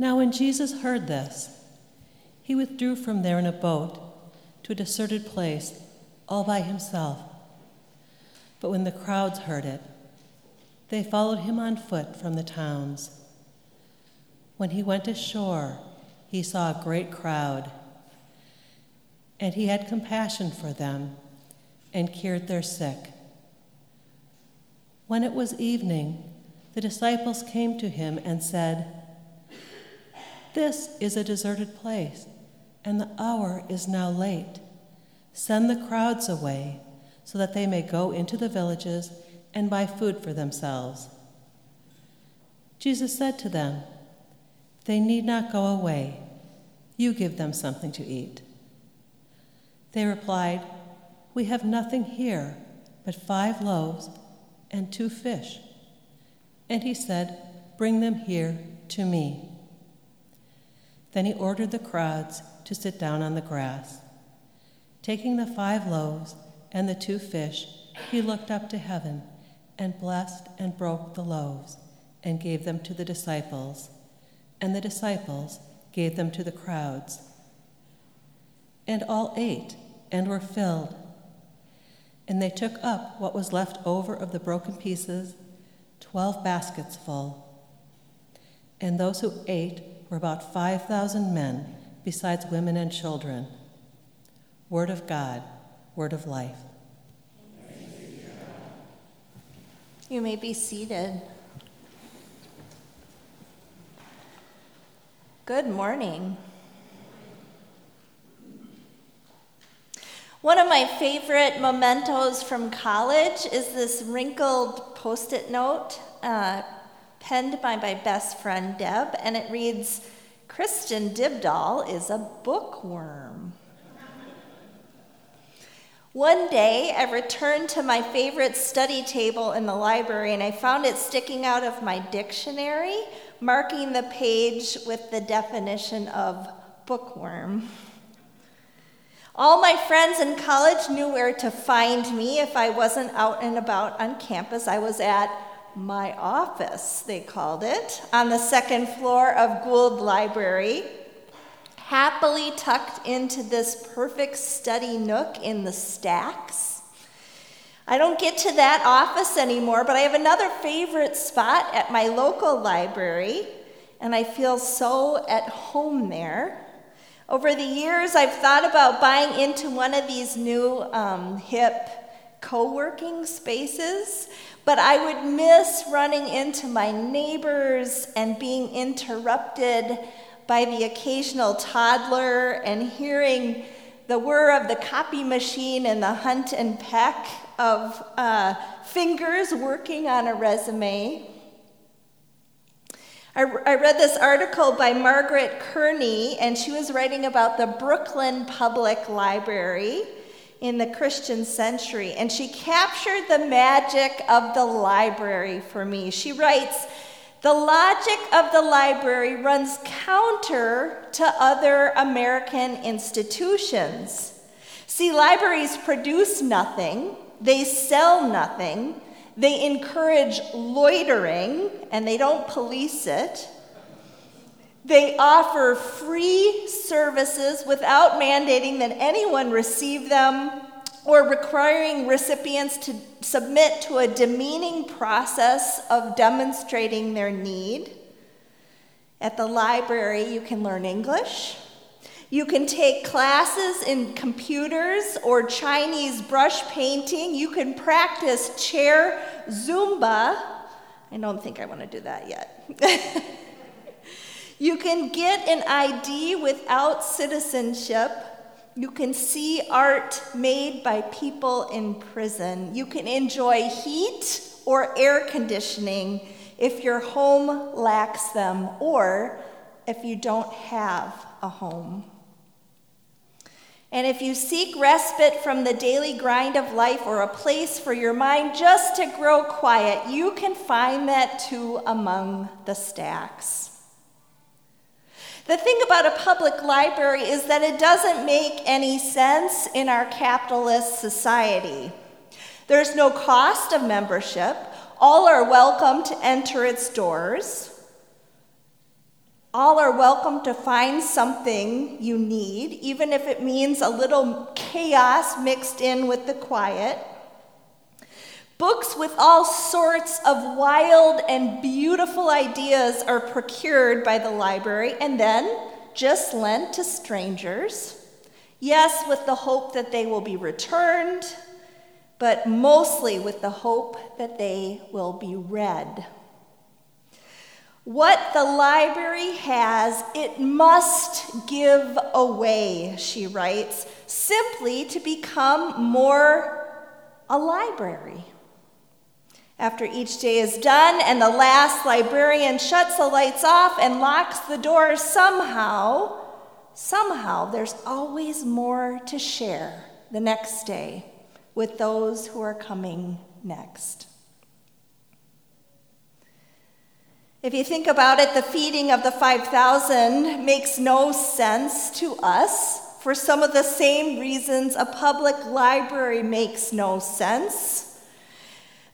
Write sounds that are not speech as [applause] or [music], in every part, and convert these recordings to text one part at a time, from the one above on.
Now, when Jesus heard this, he withdrew from there in a boat to a deserted place all by himself. But when the crowds heard it, they followed him on foot from the towns. When he went ashore, he saw a great crowd, and he had compassion for them and cured their sick. When it was evening, the disciples came to him and said, This is a deserted place, and the hour is now late. Send the crowds away so that they may go into the villages and buy food for themselves. Jesus said to them, They need not go away. You give them something to eat. They replied, We have nothing here but five loaves and two fish. And he said, Bring them here to me. Then he ordered the crowds to sit down on the grass. Taking the five loaves and the two fish, he looked up to heaven and blessed and broke the loaves and gave them to the disciples, and the disciples gave them to the crowds. And all ate and were filled. And they took up what was left over of the broken pieces, twelve baskets full. And those who ate were about 5,000 men, besides women and children. Word of God, word of life. You may be seated. Good morning. One of my favorite mementos from college is this wrinkled post it note uh, penned by my best friend Deb, and it reads Kristin Dybdal is a bookworm. One day, I returned to my favorite study table in the library and I found it sticking out of my dictionary, marking the page with the definition of bookworm. All my friends in college knew where to find me if I wasn't out and about on campus. I was at my office, they called it, on the second floor of Gould Library happily tucked into this perfect study nook in the stacks. I don't get to that office anymore, but I have another favorite spot at my local library, and I feel so at home there. Over the years, I've thought about buying into one of these new um, hip co working spaces, but I would miss running into my neighbors and being interrupted by the occasional toddler and hearing the whir of the copy machine and the hunt and peck of uh, fingers working on a resume. I, I read this article by Margaret Kearney, and she was writing about the Brooklyn Public Library in the Christian century, and she captured the magic of the library for me. She writes, the logic of the library runs counter to other American institutions. See, libraries produce nothing, they sell nothing, they encourage loitering, and they don't police it. They offer free services without mandating that anyone receive them or requiring recipients to submit to a demeaning process of demonstrating their need. At the library, you can learn English. You can take classes in computers or Chinese brush painting. You can practice chair Zumba. I don't think I want to do that yet. [laughs] you can get an ID without citizenship. You can see art made by people in prison. You can enjoy heat or air conditioning if your home lacks them or if you don't have a home. And if you seek respite from the daily grind of life or a place for your mind just to grow quiet, you can find that too among the stacks. The thing about a public library is that it doesn't make any sense in our capitalist society. There's no cost of membership, all are welcome to enter its doors. All are welcome to find something you need, even if it means a little chaos mixed in with the quiet. Books with all sorts of wild and beautiful ideas are procured by the library and then just lent to strangers. Yes, with the hope that they will be returned, but mostly with the hope that they will be read. What the library has, it must give away, she writes, simply to become more a library. After each day is done and the last librarian shuts the lights off and locks the doors, somehow, somehow there's always more to share the next day with those who are coming next. If you think about it, the feeding of the 5,000 makes no sense to us for some of the same reasons a public library makes no sense.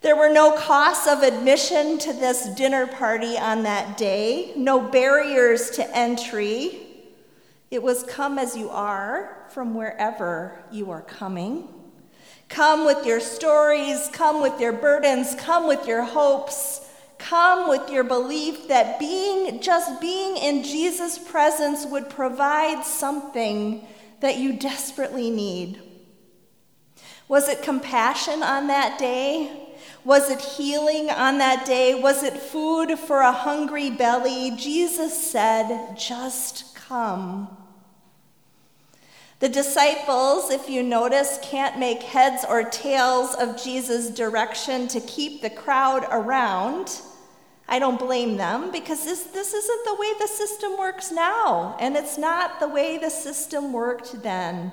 There were no costs of admission to this dinner party on that day, no barriers to entry. It was come as you are from wherever you are coming. Come with your stories, come with your burdens, come with your hopes. Come with your belief that being just being in Jesus' presence would provide something that you desperately need. Was it compassion on that day? Was it healing on that day? Was it food for a hungry belly? Jesus said, Just come. The disciples, if you notice, can't make heads or tails of Jesus' direction to keep the crowd around. I don't blame them because this, this isn't the way the system works now, and it's not the way the system worked then.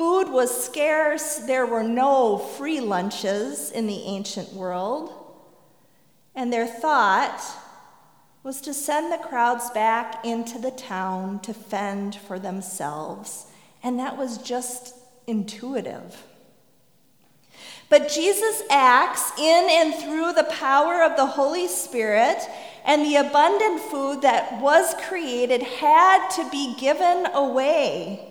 Food was scarce, there were no free lunches in the ancient world, and their thought was to send the crowds back into the town to fend for themselves, and that was just intuitive. But Jesus acts in and through the power of the Holy Spirit, and the abundant food that was created had to be given away.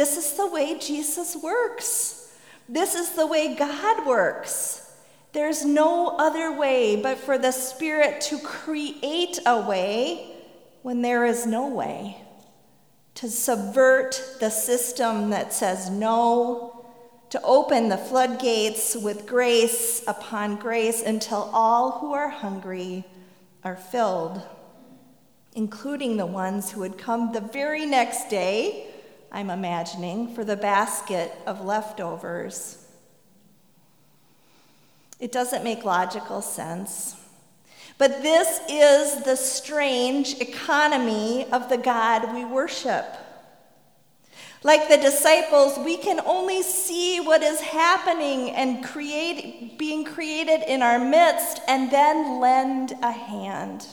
This is the way Jesus works. This is the way God works. There's no other way but for the Spirit to create a way when there is no way, to subvert the system that says no to open the floodgates with grace upon grace until all who are hungry are filled, including the ones who would come the very next day, I'm imagining, for the basket of leftovers. It doesn't make logical sense. But this is the strange economy of the God we worship. Like the disciples, we can only see what is happening and create, being created in our midst and then lend a hand.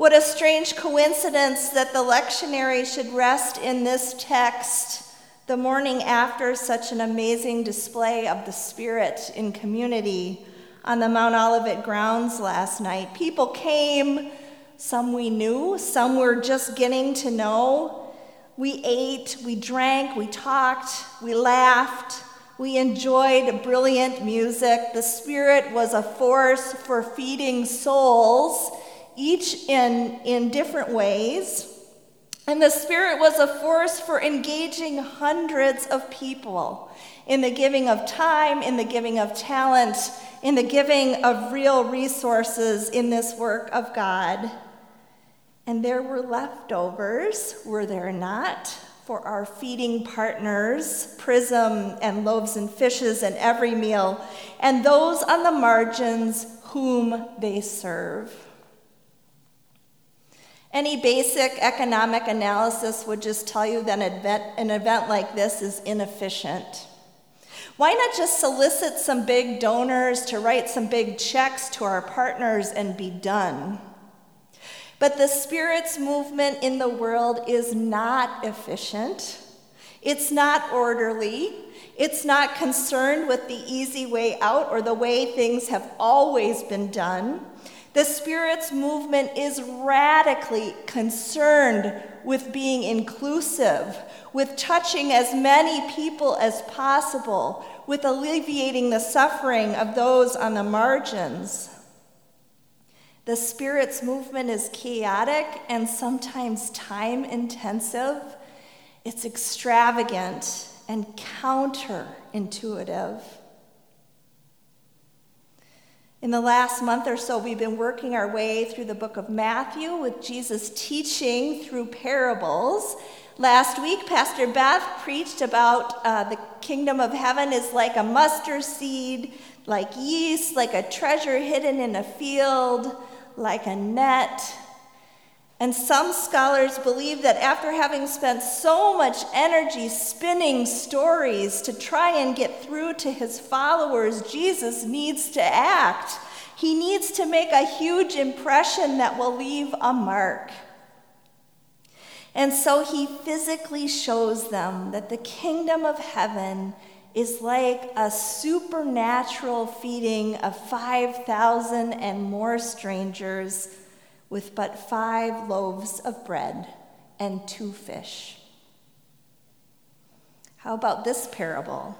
What a strange coincidence that the lectionary should rest in this text the morning after such an amazing display of the Spirit in community on the Mount Olivet grounds last night. People came, some we knew, some were just getting to know. We ate, we drank, we talked, we laughed, we enjoyed brilliant music. The Spirit was a force for feeding souls, each in, in different ways. And the Spirit was a force for engaging hundreds of people in the giving of time, in the giving of talent, in the giving of real resources in this work of God. And there were leftovers, were there not, for our feeding partners, Prism and Loaves and Fishes and every meal, and those on the margins whom they serve. Any basic economic analysis would just tell you that an event, an event like this is inefficient. Why not just solicit some big donors to write some big checks to our partners and be done? But the Spirit's movement in the world is not efficient, it's not orderly, it's not concerned with the easy way out or the way things have always been done. The Spirit's movement is radically concerned with being inclusive, with touching as many people as possible, with alleviating the suffering of those on the margins. The Spirit's movement is chaotic and sometimes time intensive. It's extravagant and counterintuitive. In the last month or so, we've been working our way through the book of Matthew with Jesus teaching through parables. Last week, Pastor Beth preached about uh, the kingdom of heaven is like a mustard seed, like yeast, like a treasure hidden in a field, like a net. And some scholars believe that after having spent so much energy spinning stories to try and get through to his followers, Jesus needs to act. He needs to make a huge impression that will leave a mark. And so he physically shows them that the kingdom of heaven is like a supernatural feeding of 5,000 and more strangers with but five loaves of bread and two fish. How about this parable?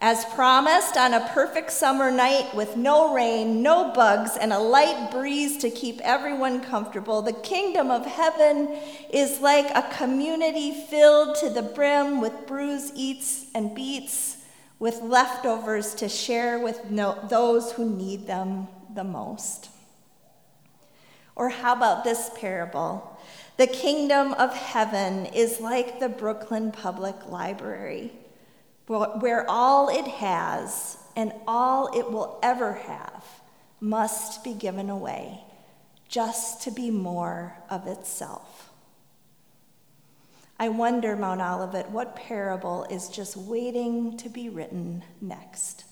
As promised, on a perfect summer night with no rain, no bugs, and a light breeze to keep everyone comfortable, the kingdom of heaven is like a community filled to the brim with bruised eats and beets, with leftovers to share with no- those who need them the most. Or how about this parable? The kingdom of heaven is like the Brooklyn Public Library where all it has and all it will ever have must be given away just to be more of itself. I wonder, Mount Olivet, what parable is just waiting to be written next?